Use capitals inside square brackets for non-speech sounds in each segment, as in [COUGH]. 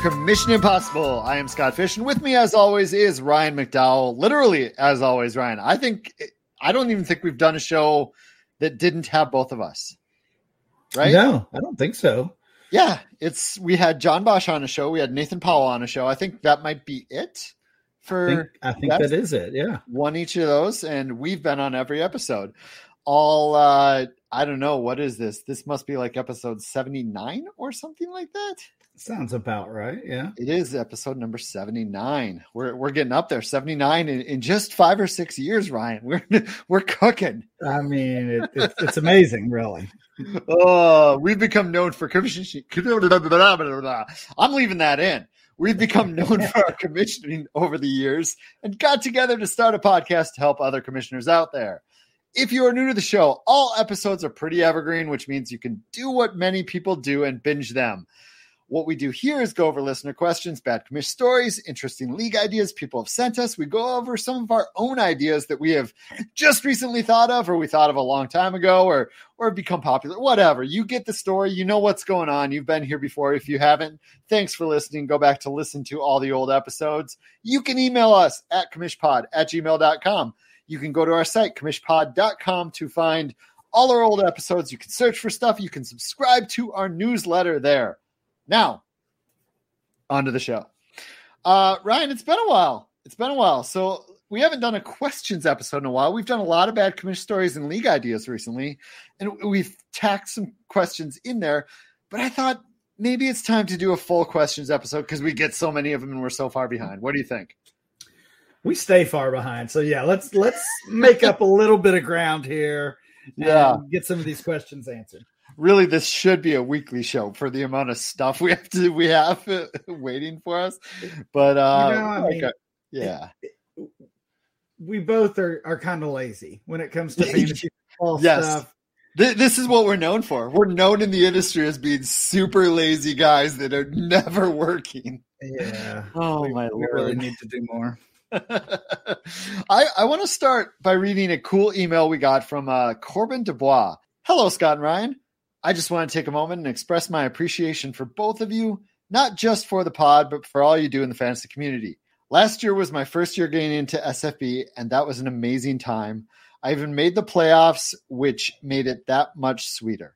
Commission Impossible. I am Scott Fish, and with me, as always, is Ryan McDowell. Literally, as always, Ryan. I think I don't even think we've done a show that didn't have both of us. Right? No, I don't think so. Yeah, it's we had John Bosch on a show, we had Nathan Powell on a show. I think that might be it for I think, I think that is it. Yeah. One each of those, and we've been on every episode. All uh I don't know, what is this? This must be like episode 79 or something like that. Sounds about right. Yeah. It is episode number 79. We're we're getting up there. 79 in, in just five or six years, Ryan. We're [LAUGHS] we're cooking. I mean, it, it, it's amazing, really. oh, we've become known for commissioning. I'm leaving that in. We've become known for our commissioning over the years and got together to start a podcast to help other commissioners out there. If you are new to the show, all episodes are pretty evergreen, which means you can do what many people do and binge them. What we do here is go over listener questions, bad commish stories, interesting league ideas people have sent us. We go over some of our own ideas that we have just recently thought of, or we thought of a long time ago, or or become popular. Whatever. You get the story. You know what's going on. You've been here before. If you haven't, thanks for listening. Go back to listen to all the old episodes. You can email us at commishpod at gmail.com. You can go to our site, commishpod.com, to find all our old episodes. You can search for stuff. You can subscribe to our newsletter there. Now, on to the show. Uh, Ryan, it's been a while. It's been a while. So we haven't done a questions episode in a while. We've done a lot of bad commission stories and league ideas recently, and we've tacked some questions in there. But I thought maybe it's time to do a full questions episode because we get so many of them and we're so far behind. What do you think? We stay far behind. So yeah, let's let's make up a little bit of ground here. Yeah. Get some of these questions answered really this should be a weekly show for the amount of stuff we have to we have [LAUGHS] waiting for us but uh you know, I mean, yeah it, it, we both are are kind of lazy when it comes to fantasy [LAUGHS] yes. stuff this is what we're known for. We're known in the industry as being super lazy guys that are [LAUGHS] never working. Yeah. Oh we, my we lord. really need to do more. I, I want to start by reading a cool email we got from uh, Corbin Dubois. Hello, Scott and Ryan. I just want to take a moment and express my appreciation for both of you, not just for the pod, but for all you do in the fantasy community. Last year was my first year getting into SFB, and that was an amazing time. I even made the playoffs, which made it that much sweeter.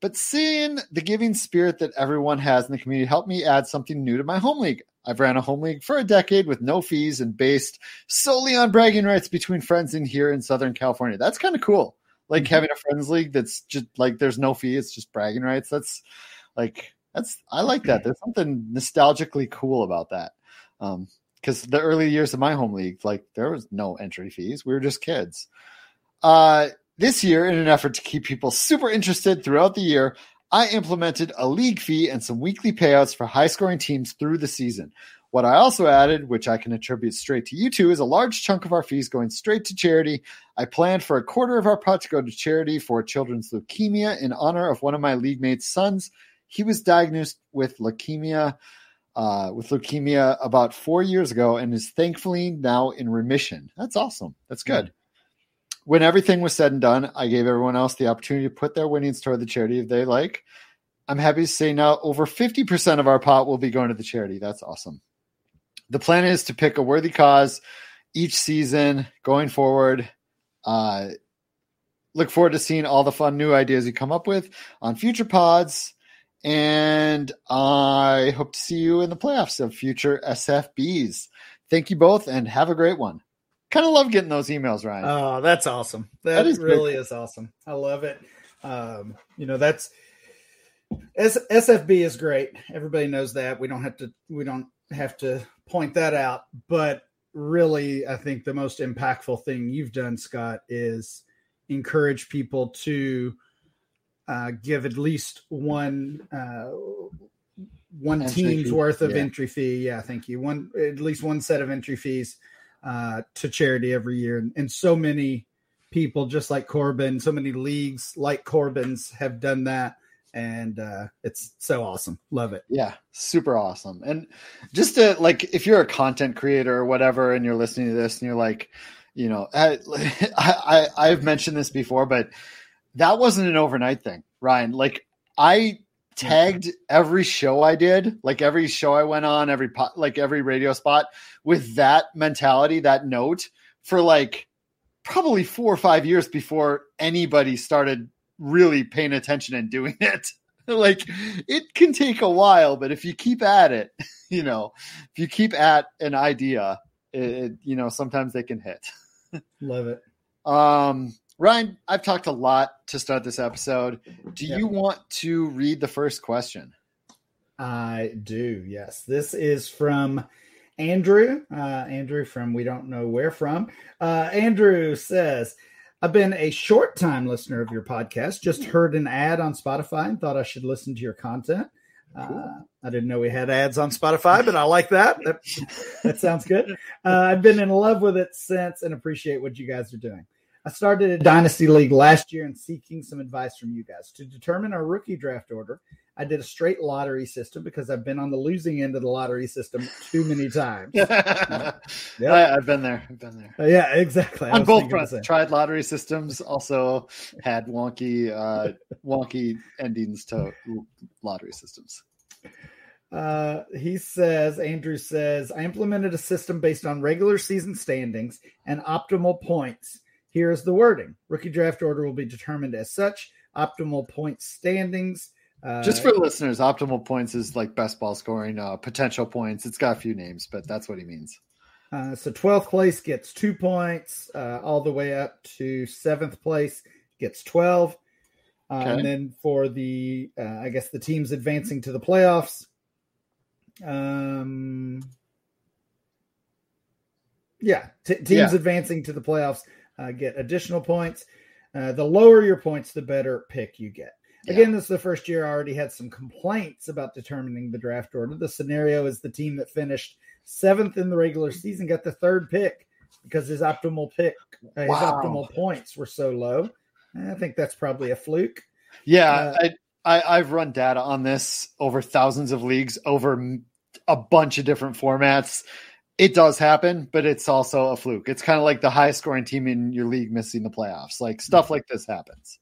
But seeing the giving spirit that everyone has in the community helped me add something new to my home league. I've ran a home league for a decade with no fees and based solely on bragging rights between friends in here in Southern California. That's kind of cool like mm-hmm. having a friends league that's just like there's no fee it's just bragging rights that's like that's i like that there's something nostalgically cool about that um because the early years of my home league like there was no entry fees we were just kids uh this year in an effort to keep people super interested throughout the year i implemented a league fee and some weekly payouts for high scoring teams through the season what I also added, which I can attribute straight to you two, is a large chunk of our fees going straight to charity. I planned for a quarter of our pot to go to charity for children's leukemia in honor of one of my league mates' sons. He was diagnosed with leukemia. Uh, with leukemia about four years ago and is thankfully now in remission. That's awesome. That's good. When everything was said and done, I gave everyone else the opportunity to put their winnings toward the charity if they like. I'm happy to say now over 50% of our pot will be going to the charity. That's awesome the plan is to pick a worthy cause each season going forward. Uh, look forward to seeing all the fun new ideas you come up with on future pods. And I hope to see you in the playoffs of future SFBs. Thank you both and have a great one. Kind of love getting those emails, Ryan. Oh, that's awesome. that, that is really is awesome. I love it. Um, you know, that's S- SFB is great. Everybody knows that. We don't have to we don't have to point that out. But really, I think the most impactful thing you've done, Scott, is encourage people to uh, give at least one uh, one entry team's fee. worth of yeah. entry fee. Yeah, thank you. One at least one set of entry fees uh, to charity every year, and, and so many people, just like Corbin, so many leagues like Corbin's have done that and uh, it's so awesome. Love it. Yeah, super awesome. And just to like, if you're a content creator or whatever, and you're listening to this, and you're like, you know, [LAUGHS] I, I I've mentioned this before, but that wasn't an overnight thing, Ryan. Like I tagged every show I did, like every show I went on, every po- like every radio spot with that mentality, that note for like probably four or five years before anybody started really paying attention and doing [LAUGHS] it. like it can take a while, but if you keep at it, [LAUGHS] you know, if you keep at an idea, it, you know, sometimes they can hit. Love it. Um, Ryan, I've talked a lot to start this episode. Do yep. you want to read the first question? I do. Yes. This is from Andrew. Uh, Andrew from we don't know where from. Uh, Andrew says, I've been a short time listener of your podcast. Just heard an ad on Spotify and thought I should listen to your content. Uh, I didn't know we had ads on Spotify, but I like that. That, that sounds good. [LAUGHS] Uh, I've been in love with it since and appreciate what you guys are doing. I started a dynasty league last year and seeking some advice from you guys to determine our rookie draft order. I did a straight lottery system because I've been on the losing end of the lottery system too many times. [LAUGHS] yeah, I've been there. I've been there. Uh, yeah, exactly. On both fronts, tried lottery systems. Also had wonky, uh, wonky endings to lottery systems. Uh, he says, Andrew says, I implemented a system based on regular season standings and optimal points here is the wording rookie draft order will be determined as such. Optimal point standings. Uh, Just for listeners, optimal points is like best ball scoring, uh, potential points. It's got a few names, but that's what he means. Uh, so 12th place gets two points, uh, all the way up to seventh place gets 12. Uh, okay. And then for the, uh, I guess the teams advancing to the playoffs, um, yeah, t- teams yeah. advancing to the playoffs uh, get additional points. Uh, the lower your points, the better pick you get. Yeah. Again, this is the first year I already had some complaints about determining the draft order. The scenario is the team that finished seventh in the regular season got the third pick because his optimal pick, uh, his wow. optimal points were so low. I think that's probably a fluke. Yeah, uh, I, I I've run data on this over thousands of leagues over a bunch of different formats it does happen, but it's also a fluke. It's kind of like the highest scoring team in your league missing the playoffs. Like stuff like this happens.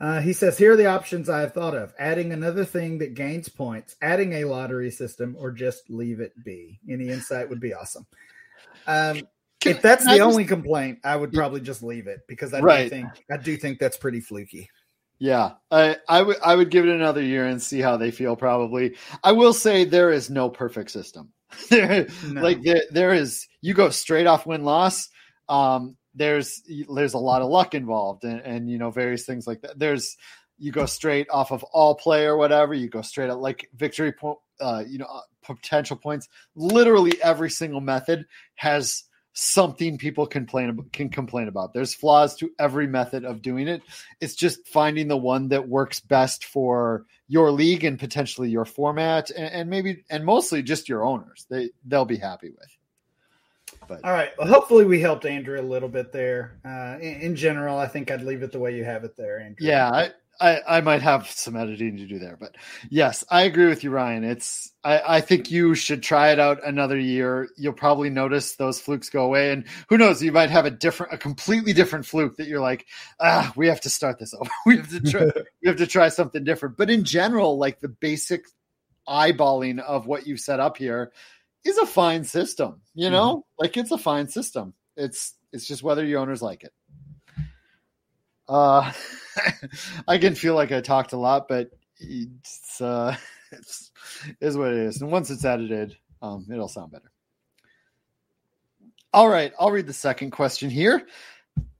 Uh, he says, Here are the options I have thought of adding another thing that gains points, adding a lottery system, or just leave it be. Any insight would be awesome. Um, Can, if that's the I only just, complaint, I would probably just leave it because I right. do think I do think that's pretty fluky. Yeah, I, I would I would give it another year and see how they feel. Probably, I will say there is no perfect system. [LAUGHS] there, no. like there, there is you go straight off win loss. Um, there's there's a lot of luck involved, and, and you know various things like that. There's you go straight off of all play or whatever. You go straight at like victory point, uh, you know, uh, potential points. Literally every single method has something people complain can complain about. There's flaws to every method of doing it. It's just finding the one that works best for your league and potentially your format, and, and maybe and mostly just your owners. They they'll be happy with. But all right, well, hopefully we helped Andrew a little bit there. Uh, in, in, general, I think I'd leave it the way you have it there, Andrew. Yeah, I, I, I might have some editing to do there, but yes, I agree with you, Ryan. It's I, I think you should try it out another year. You'll probably notice those flukes go away, and who knows, you might have a different, a completely different fluke that you're like, ah, we have to start this [LAUGHS] over. we have to try, we have to try something different. But in general, like the basic eyeballing of what you set up here is a fine system. You know, mm-hmm. like it's a fine system. It's it's just whether your owners like it. Uh, [LAUGHS] I can feel like I talked a lot, but it's, uh, [LAUGHS] it's is what it is. And once it's edited, um, it'll sound better. All right, I'll read the second question here.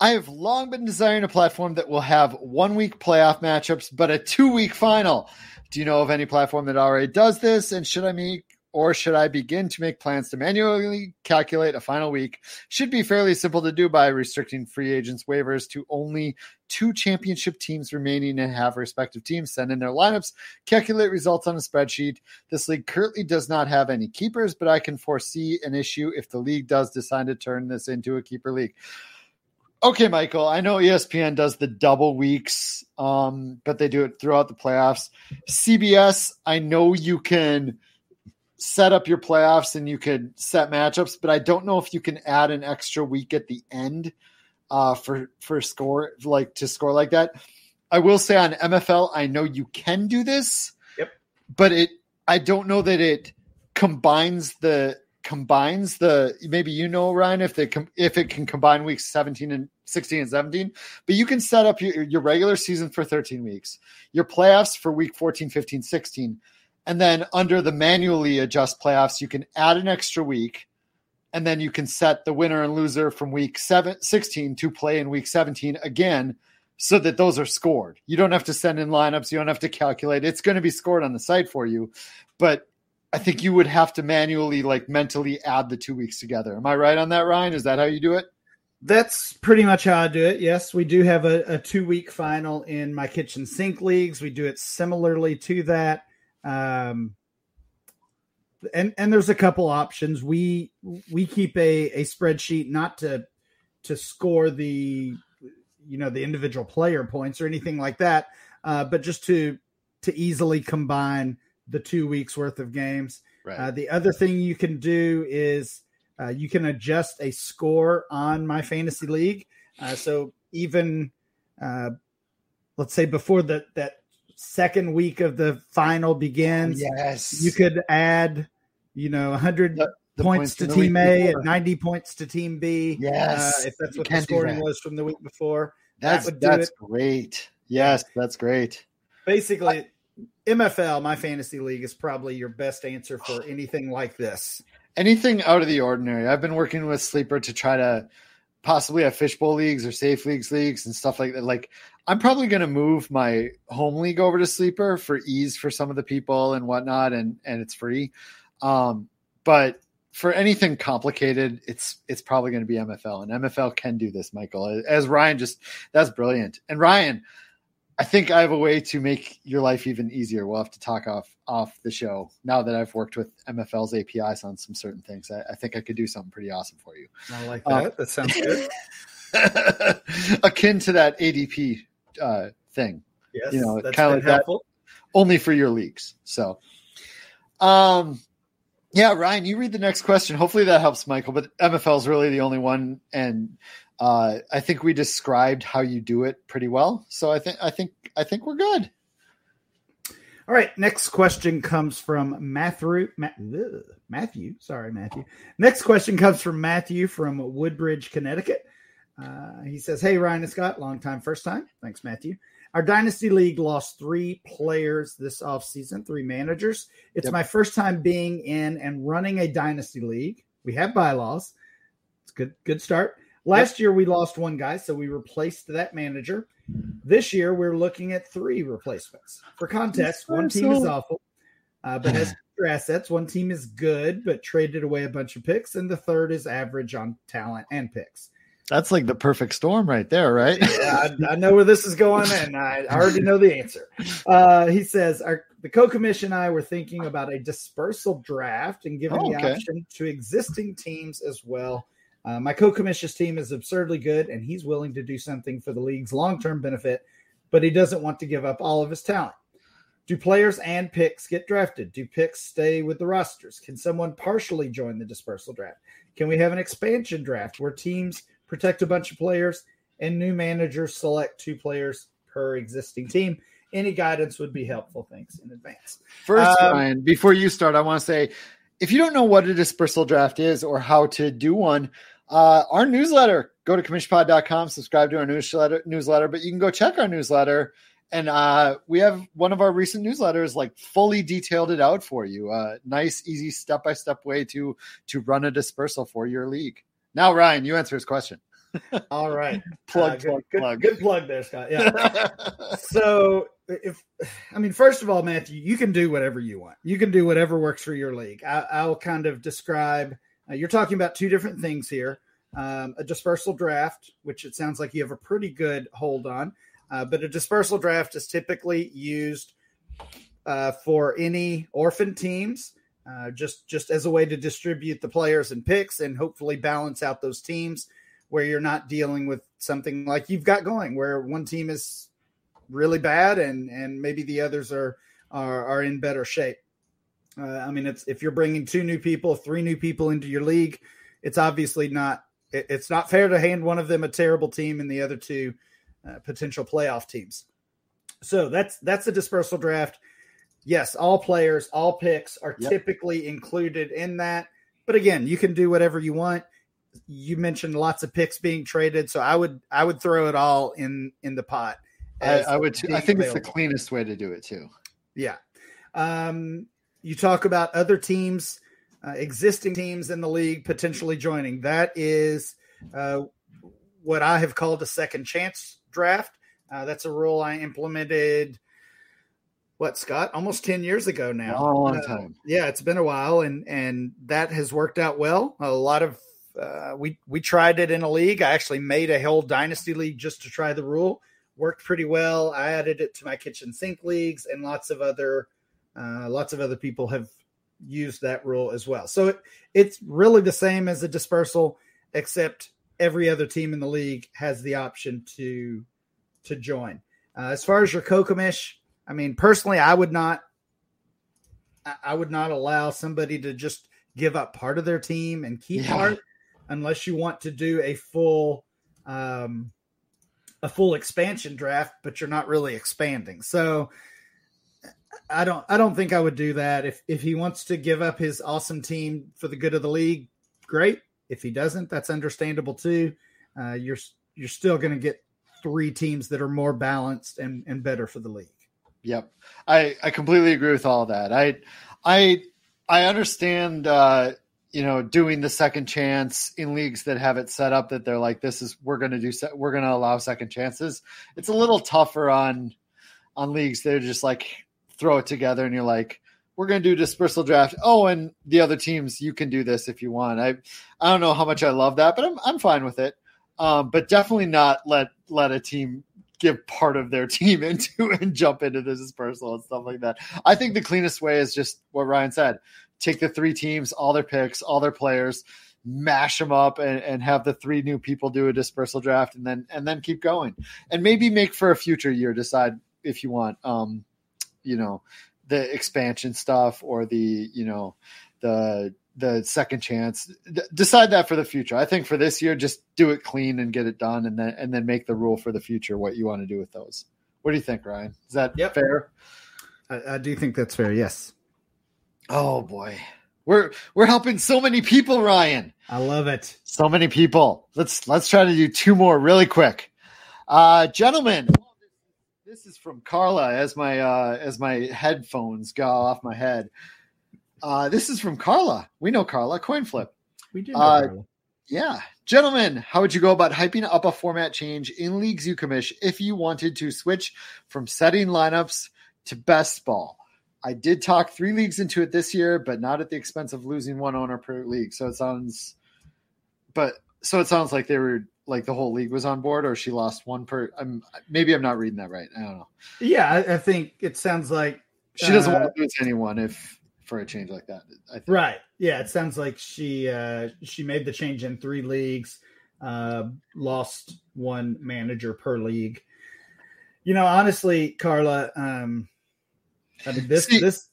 I have long been desiring a platform that will have one week playoff matchups, but a two week final. Do you know of any platform that already does this? And should I make or should I begin to make plans to manually calculate a final week? Should be fairly simple to do by restricting free agents waivers to only two championship teams remaining and have respective teams send in their lineups, calculate results on a spreadsheet. This league currently does not have any keepers, but I can foresee an issue if the league does decide to turn this into a keeper league. Okay, Michael, I know ESPN does the double weeks, um, but they do it throughout the playoffs. CBS, I know you can set up your playoffs and you could set matchups, but I don't know if you can add an extra week at the end uh, for for score like to score like that. I will say on MFL, I know you can do this. Yep. but it I don't know that it combines the combines the maybe you know Ryan if they if it can combine weeks 17 and 16 and 17 but you can set up your, your regular season for 13 weeks your playoffs for week 14 15 16 and then under the manually adjust playoffs you can add an extra week and then you can set the winner and loser from week 7 16 to play in week 17 again so that those are scored you don't have to send in lineups you don't have to calculate it's going to be scored on the site for you but I think you would have to manually, like mentally add the two weeks together. Am I right on that, Ryan? Is that how you do it? That's pretty much how I do it. Yes, we do have a, a two week final in my kitchen sink leagues. We do it similarly to that. Um, and and there's a couple options. We we keep a, a spreadsheet not to to score the you know the individual player points or anything like that, uh, but just to to easily combine the two weeks worth of games. Right. Uh, the other thing you can do is uh, you can adjust a score on my fantasy league. Uh, so even uh, let's say before the, that second week of the final begins, yes, you could add you know 100 the, the points, points, to team A and 90 points to team B. Uh, yes, if that's what the scoring was from the week before. That's that that's great. Yes, that's great. Basically, MFL, my fantasy league, is probably your best answer for anything like this. Anything out of the ordinary. I've been working with Sleeper to try to possibly have fishbowl leagues or safe leagues leagues and stuff like that. Like I'm probably going to move my home league over to Sleeper for ease for some of the people and whatnot, and and it's free. Um, but for anything complicated, it's it's probably going to be MFL, and MFL can do this, Michael. As Ryan just that's brilliant. And Ryan, I think I have a way to make your life even easier. We'll have to talk off off the show now that I've worked with MFL's APIs on some certain things. I, I think I could do something pretty awesome for you. I like that. Uh, that sounds good. [LAUGHS] akin to that ADP uh, thing. Yes, you know, kind of like helpful. that, only for your leagues. So, um, yeah, Ryan, you read the next question. Hopefully that helps, Michael. But MFL is really the only one, and uh, I think we described how you do it pretty well. So I think I think I think we're good. All right. Next question comes from Matthew. Matthew. Sorry, Matthew. Next question comes from Matthew from Woodbridge, Connecticut. Uh, he says, "Hey Ryan and Scott, long time, first time. Thanks, Matthew. Our dynasty league lost three players this offseason, three managers. It's yep. my first time being in and running a dynasty league. We have bylaws. It's good. Good start." Last yep. year we lost one guy, so we replaced that manager. This year we're looking at three replacements. For context, one team is awful, uh, but has [SIGHS] assets. One team is good, but traded away a bunch of picks, and the third is average on talent and picks. That's like the perfect storm right there, right? [LAUGHS] yeah, I, I, know where this is going, and I already know the answer. Uh, he says our, the co-commish and I were thinking about a dispersal draft and giving oh, okay. the option to existing teams as well uh, my co-commish's team is absurdly good, and he's willing to do something for the league's long-term benefit, but he doesn't want to give up all of his talent. Do players and picks get drafted? Do picks stay with the rosters? Can someone partially join the dispersal draft? Can we have an expansion draft where teams protect a bunch of players and new managers select two players per existing team? Any guidance would be helpful. Thanks in advance. First, um, Ryan, before you start, I want to say if you don't know what a dispersal draft is or how to do one, uh, our newsletter, go to commishpod.com, subscribe to our newsletter, newsletter, but you can go check our newsletter. And uh, we have one of our recent newsletters like fully detailed it out for you. Uh, nice, easy step by step way to to run a dispersal for your league. Now, Ryan, you answer his question. [LAUGHS] All right, plug, uh, good, plug, good, plug. Good plug there, Scott. Yeah. [LAUGHS] so, if I mean, first of all, Matthew, you can do whatever you want. You can do whatever works for your league. I, I'll kind of describe uh, you're talking about two different things here um, a dispersal draft, which it sounds like you have a pretty good hold on, uh, but a dispersal draft is typically used uh, for any orphan teams. Uh, just just as a way to distribute the players and picks and hopefully balance out those teams where you're not dealing with something like you've got going where one team is really bad and and maybe the others are are, are in better shape uh, I mean, it's if you're bringing two new people, three new people into your league, it's obviously not it, it's not fair to hand one of them a terrible team and the other two uh, potential playoff teams. So that's that's the dispersal draft. Yes, all players, all picks are yep. typically included in that. But again, you can do whatever you want. You mentioned lots of picks being traded, so I would I would throw it all in in the pot. I, I, would. I think available. it's the cleanest way to do it too. Yeah. Um, you talk about other teams, uh, existing teams in the league potentially joining. That is uh, what I have called a second chance draft. Uh, that's a rule I implemented. What Scott? Almost ten years ago now. A Long uh, time. yeah, it's been a while, and and that has worked out well. A lot of uh, we we tried it in a league. I actually made a whole dynasty league just to try the rule. Worked pretty well. I added it to my kitchen sink leagues, and lots of other uh, lots of other people have used that rule as well. So it, it's really the same as a dispersal, except every other team in the league has the option to to join. Uh, as far as your co-commish, I mean, personally, I would not, I would not allow somebody to just give up part of their team and keep yeah. part, unless you want to do a full, um, a full expansion draft, but you're not really expanding. So, I don't, I don't think I would do that. If if he wants to give up his awesome team for the good of the league, great. If he doesn't, that's understandable too. Uh, you're you're still going to get three teams that are more balanced and, and better for the league. Yep, I I completely agree with all that. I I I understand. Uh, you know, doing the second chance in leagues that have it set up that they're like, this is we're going to do we're going to allow second chances. It's a little tougher on on leagues that are just like throw it together and you're like, we're going to do dispersal draft. Oh, and the other teams, you can do this if you want. I, I don't know how much I love that, but I'm, I'm fine with it. Um, but definitely not let, let a team give part of their [LAUGHS] team into and jump into the dispersal and stuff like that. I think the cleanest way is just what Ryan said. Take the three teams, all their picks, all their players, mash them up and, and have the three new people do a dispersal draft and then and then keep going. And maybe make for a future year decide if you want um, you know, the expansion stuff or the you know the the second chance. D- decide that for the future. I think for this year, just do it clean and get it done, and then and then make the rule for the future what you want to do with those. What do you think, Ryan? Is that yep. fair? I, I do think that's fair. Yes. Oh boy, we're we're helping so many people, Ryan. I love it. So many people. Let's let's try to do two more really quick. Uh, gentlemen, this is from Carla as my uh, as my headphones go off my head. Uh, this is from Carla. We know Carla. Coin flip. We do. Uh, yeah, gentlemen, how would you go about hyping up a format change in leagues you commish if you wanted to switch from setting lineups to best ball? I did talk three leagues into it this year, but not at the expense of losing one owner per league. So it sounds, but so it sounds like they were like the whole league was on board, or she lost one per. I'm maybe I'm not reading that right. I don't know. Yeah, I, I think it sounds like she doesn't uh, want to lose anyone if for a change like that. Right. Yeah, it sounds like she uh, she made the change in three leagues, uh, lost one manager per league. You know, honestly, Carla, um, I mean this See, this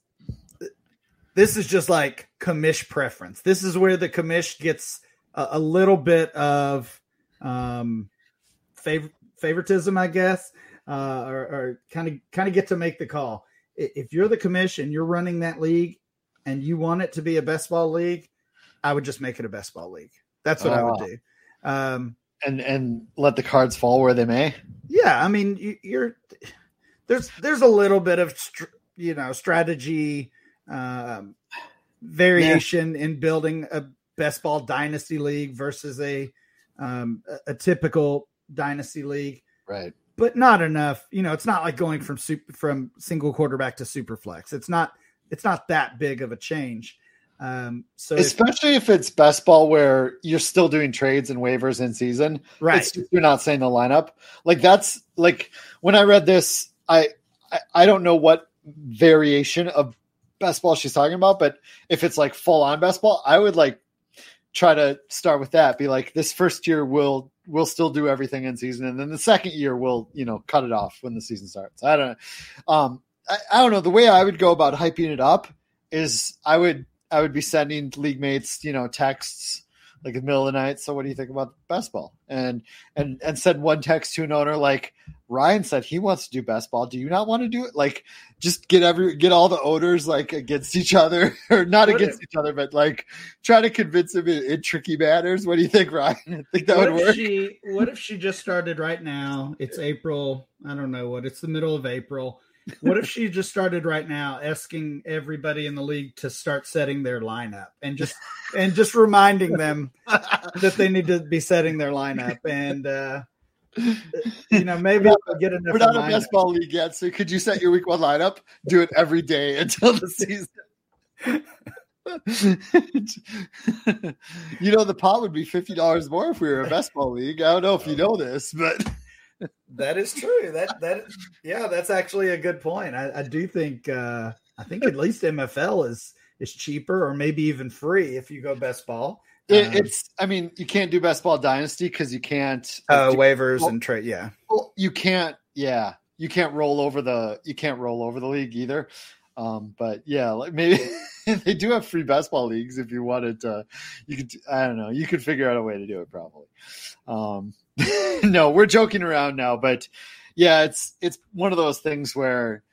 this is just like commish preference. This is where the commish gets a, a little bit of um, favor- favoritism, I guess, uh, or kind of kind of get to make the call. If you're the commission, you're running that league, and you want it to be a best ball league, I would just make it a best ball league. That's what I would oh. do. Um, and and let the cards fall where they may. Yeah, I mean, you, are there's there's a little bit of you know strategy um, variation yeah. in building a best ball dynasty league versus a um, a, a typical dynasty league, right? But not enough. You know, it's not like going from super from single quarterback to super flex. It's not it's not that big of a change. Um, so especially if, if, it's best ball where you're still doing trades and waivers in season, right? you're not saying the lineup. Like that's like when I read this, I, I I don't know what variation of best ball she's talking about, but if it's like full on best ball, I would like try to start with that. Be like, this first year will we'll still do everything in season, and then the second year we'll you know cut it off when the season starts. I don't know. Um, I, I don't know. The way I would go about hyping it up is I would I would be sending league mates you know texts like in the middle of the night. So what do you think about best ball? And and and said one text to an owner like Ryan said he wants to do best ball. Do you not want to do it? Like just get every get all the owners like against each other [LAUGHS] or not what against if, each other, but like try to convince him in, in, tricky matters. What do you think, Ryan? I [LAUGHS] think that would work. She, what if she just started right now? It's April. I don't know what. It's the middle of April what if she just started right now asking everybody in the league to start setting their lineup and just and just reminding them that they need to be setting their lineup? And uh you know maybe we'll get enough we're not a best ball league yet so could you set your week one lineup? Do it every day until the season. [LAUGHS] You know the pot would be fifty dollars more if we were a best ball league. I don't know if you know this, but that is true. That that yeah, that's actually a good point. I, I do think uh, I think at least MFL is is cheaper or maybe even free if you go best ball. It, um, it's I mean you can't do best ball dynasty because you can't uh, do, waivers well, and trade. Yeah, well, you can't. Yeah, you can't roll over the you can't roll over the league either. Um, but yeah, like maybe [LAUGHS] they do have free best ball leagues if you wanted to. You could I don't know. You could figure out a way to do it probably. Um, [LAUGHS] no, we're joking around now, but yeah, it's it's one of those things where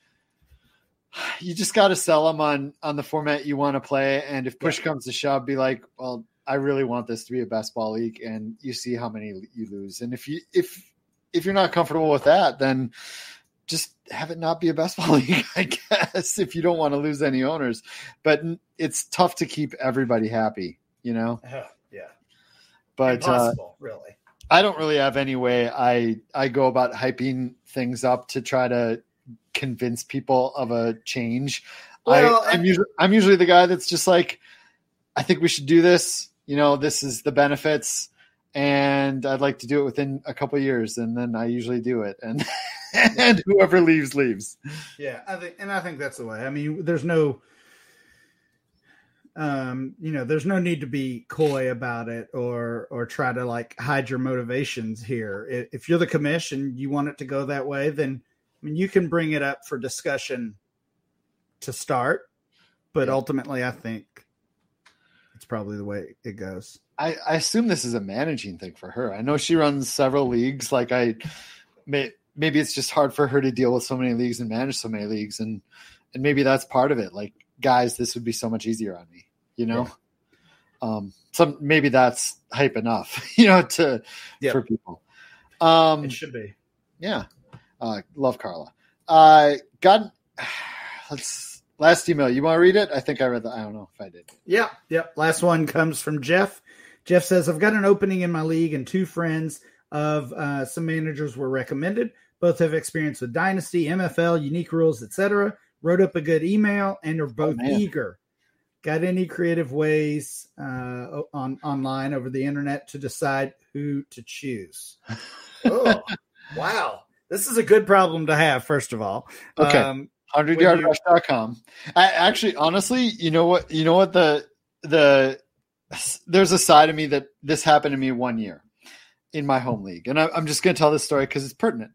you just got to sell them on on the format you want to play, and if push yeah. comes to shove, be like, well, I really want this to be a best ball league, and you see how many you lose, and if you if if you're not comfortable with that, then just have it not be a best ball [LAUGHS] league, I guess, if you don't want to lose any owners. But it's tough to keep everybody happy, you know. Uh, yeah, but uh, Impossible, uh, really. I don't really have any way I I go about hyping things up to try to convince people of a change. Well, I, am usually I'm usually the guy that's just like, I think we should do this. You know, this is the benefits, and I'd like to do it within a couple years, and then I usually do it, and [LAUGHS] and whoever leaves leaves. Yeah, I think, and I think that's the way. I mean, there's no um you know there's no need to be coy about it or or try to like hide your motivations here if you're the commission you want it to go that way then i mean you can bring it up for discussion to start but yeah. ultimately i think probably the way it goes I, I assume this is a managing thing for her i know she runs several leagues like i may, maybe it's just hard for her to deal with so many leagues and manage so many leagues and and maybe that's part of it like guys, this would be so much easier on me, you know? Yeah. Um, some maybe that's hype enough, [LAUGHS] you know, to yep. for people. Um, it should be. Yeah. Uh, love Carla. Uh, got [SIGHS] let's last email. You want to read it? I think I read that. I don't know if I did. Yeah. Yep. Last one comes from Jeff. Jeff says, I've got an opening in my league and two friends of uh, some managers were recommended. Both have experience with Dynasty, MFL, unique rules, etc wrote up a good email, and are both oh, eager. Got any creative ways uh, on online over the internet to decide who to choose? [LAUGHS] oh, wow. This is a good problem to have, first of all. Okay. Um, 100yardrush.com. I actually, honestly, you know what? You know what? The, the, there's a side of me that this happened to me one year in my home league. And I, am just going to tell this story because it's pertinent.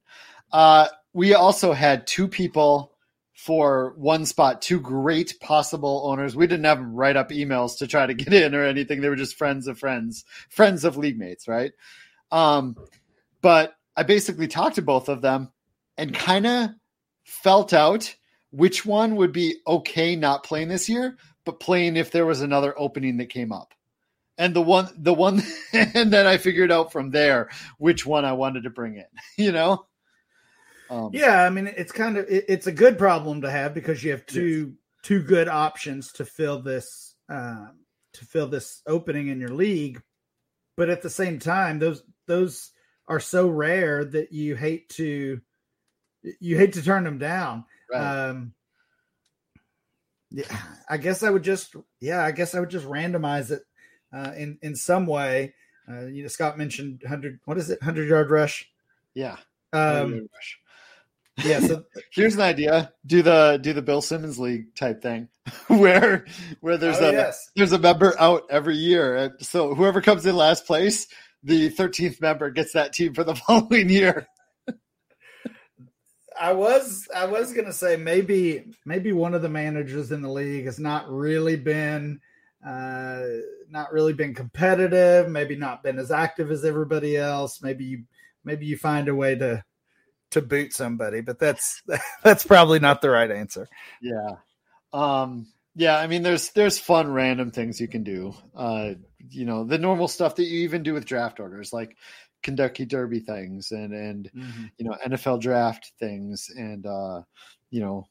Uh, we also had two people for one spot, two great possible owners. We didn't have them write up emails to try to get in or anything. They were just friends of friends, friends of league mates, right? Um, but I basically talked to both of them and kind of felt out which one would be okay not playing this year, but playing if there was another opening that came up. And the one, the one, [LAUGHS] and then I figured out from there which one I wanted to bring in, [LAUGHS] you know? Um, yeah, I mean, it's kind of it, it's a good problem to have because you have two two good options to fill this uh, to fill this opening in your league, but at the same time, those those are so rare that you hate to you hate to turn them down. Right. Um, yeah, I guess I would just yeah, I guess I would just randomize it uh, in in some way. Uh, you know, Scott mentioned hundred. What is it? Hundred yard rush. Yeah. Um, rush. Yeah, so [LAUGHS] here's an idea: do the do the Bill Simmons League type thing, [LAUGHS] where where there's oh, a yes. there's a member out every year, so whoever comes in last place, the 13th member gets that team for the [LAUGHS] following year. I was I was gonna say maybe maybe one of the managers in the league has not really been uh, not really been competitive, maybe not been as active as everybody else. Maybe you maybe you find a way to to boot somebody, but that's [LAUGHS] that's probably not the right answer. Yeah. Um yeah, I mean there's there's fun random things you can do. Uh you know, the normal stuff that you even do with draft orders like Kentucky Derby things and and mm-hmm. you know NFL draft things and uh you know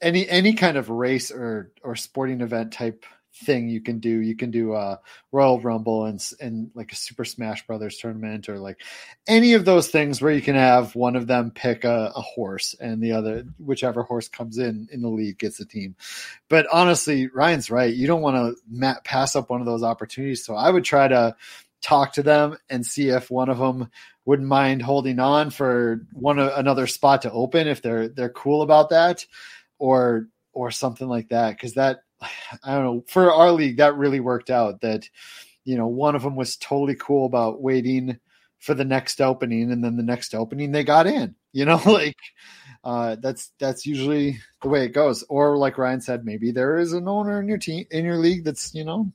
any any kind of race or or sporting event type thing you can do. You can do a Royal Rumble and and like a Super Smash Brothers tournament or like any of those things where you can have one of them pick a, a horse and the other whichever horse comes in in the league gets the team. But honestly, Ryan's right. You don't want to pass up one of those opportunities. So I would try to talk to them and see if one of them wouldn't mind holding on for one another spot to open if they're they're cool about that or or something like that. Because that [SIGHS] I don't know for our league that really worked out that you know one of them was totally cool about waiting for the next opening and then the next opening they got in [LAUGHS] you know like uh, that's that's usually the way it goes. Or like Ryan said maybe there is an owner in your team in your league that's you know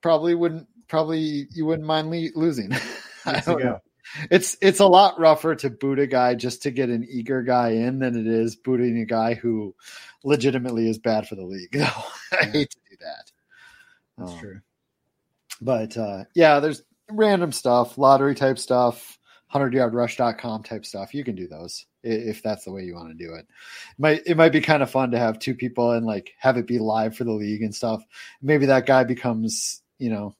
probably wouldn't probably you wouldn't mind le- losing I don't know it's it's a lot rougher to boot a guy just to get an eager guy in than it is booting a guy who legitimately is bad for the league. [LAUGHS] I hate to do that. That's um, true. But uh, yeah, there's random stuff, lottery type stuff, 100yardrush.com type stuff. You can do those if that's the way you want to do it. it. Might it might be kind of fun to have two people and like have it be live for the league and stuff. Maybe that guy becomes, you know,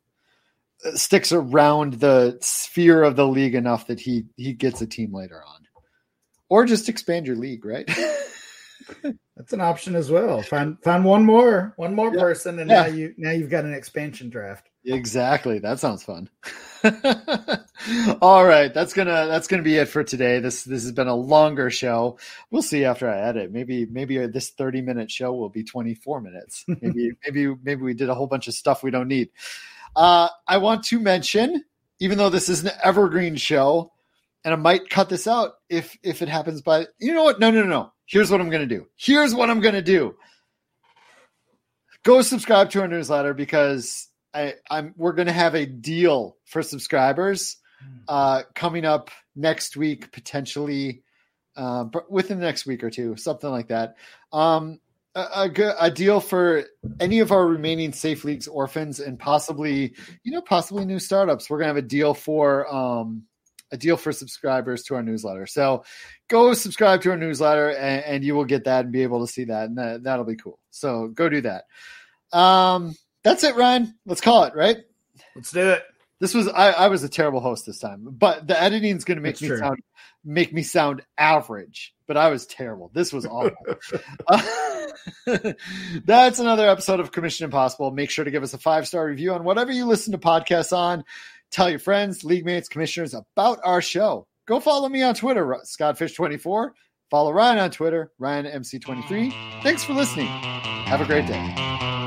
sticks around the sphere of the league enough that he he gets a team later on, or just expand your league, right? [LAUGHS] That's an option as well. Find find one more one more yeah. person, and yeah. now you now you've got an expansion draft. Exactly. That sounds fun. [LAUGHS] [LAUGHS] All right, that's gonna that's gonna be it for today. This this has been a longer show. We'll see after I edit. Maybe maybe this thirty minute show will be twenty four minutes. [LAUGHS] Maybe maybe maybe we did a whole bunch of stuff we don't need. Uh, I want to mention, even though this is an evergreen show, and I might cut this out if if it happens. By you know what? No, no, no. Here's what I'm to do. Here's what I'm to do. Go subscribe to our newsletter because I, I'm we're to have a deal for subscribers uh, coming up next week, potentially uh, within the next week or two, something like that. Um, a, a, a, deal for any of our remaining safe leagues orphans and possibly you know possibly new startups. We're gonna have a deal for um a deal for subscribers to our newsletter. So go subscribe to our newsletter and, and you will get that and be able to see that and that, that'll be cool. So go do that. Um that's it ryan. Let's call it right? Let's do it this was I, I was a terrible host this time but the editing is going to make that's me true. sound make me sound average but i was terrible this was awful uh, [LAUGHS] [LAUGHS] That's another episode of Commission Impossible. Make sure to give us a five star review on whatever you listen to podcasts on. Tell your friends, league mates, commissioners about our show. Go follow me on Twitter, Scottfish24. Follow Ryan on Twitter, RyanMC23. Thanks for listening. Have a great day.